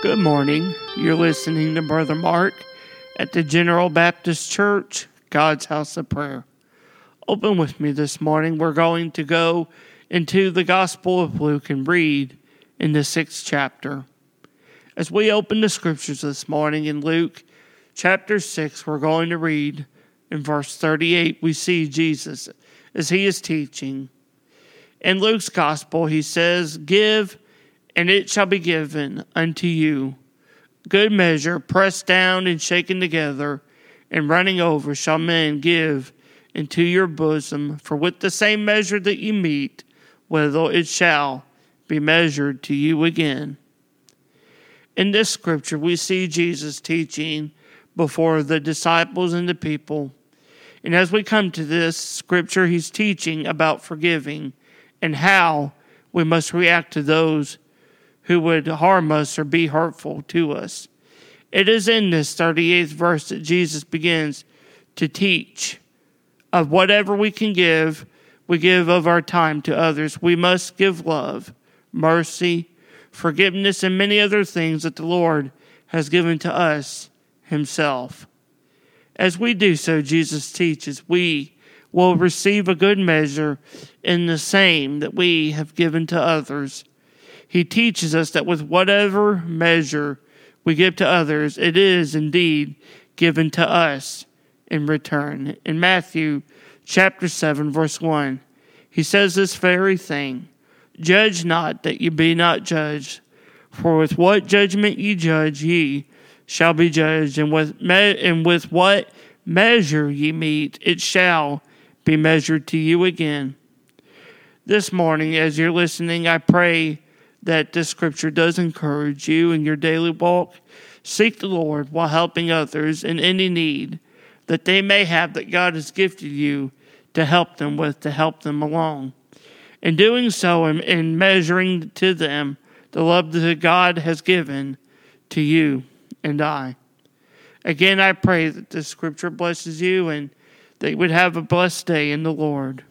Good morning. You're listening to Brother Mark at the General Baptist Church, God's House of Prayer. Open with me this morning. We're going to go into the Gospel of Luke and read in the sixth chapter. As we open the scriptures this morning in Luke chapter 6, we're going to read in verse 38. We see Jesus as he is teaching. In Luke's Gospel, he says, Give and it shall be given unto you. Good measure, pressed down and shaken together, and running over, shall men give into your bosom. For with the same measure that you meet, withal it shall be measured to you again. In this scripture, we see Jesus teaching before the disciples and the people. And as we come to this scripture, he's teaching about forgiving and how we must react to those who would harm us or be hurtful to us. It is in this 38th verse that Jesus begins to teach of whatever we can give, we give of our time to others. We must give love, mercy, forgiveness, and many other things that the Lord has given to us Himself. As we do so, Jesus teaches, we will receive a good measure in the same that we have given to others he teaches us that with whatever measure we give to others, it is indeed given to us in return. In Matthew chapter 7, verse 1, he says this very thing Judge not that ye be not judged, for with what judgment ye judge, ye shall be judged, and with, me- and with what measure ye meet, it shall be measured to you again. This morning, as you're listening, I pray that this scripture does encourage you in your daily walk. Seek the Lord while helping others in any need that they may have that God has gifted you to help them with, to help them along. In doing so and in measuring to them the love that God has given to you and I. Again, I pray that this scripture blesses you and that you would have a blessed day in the Lord.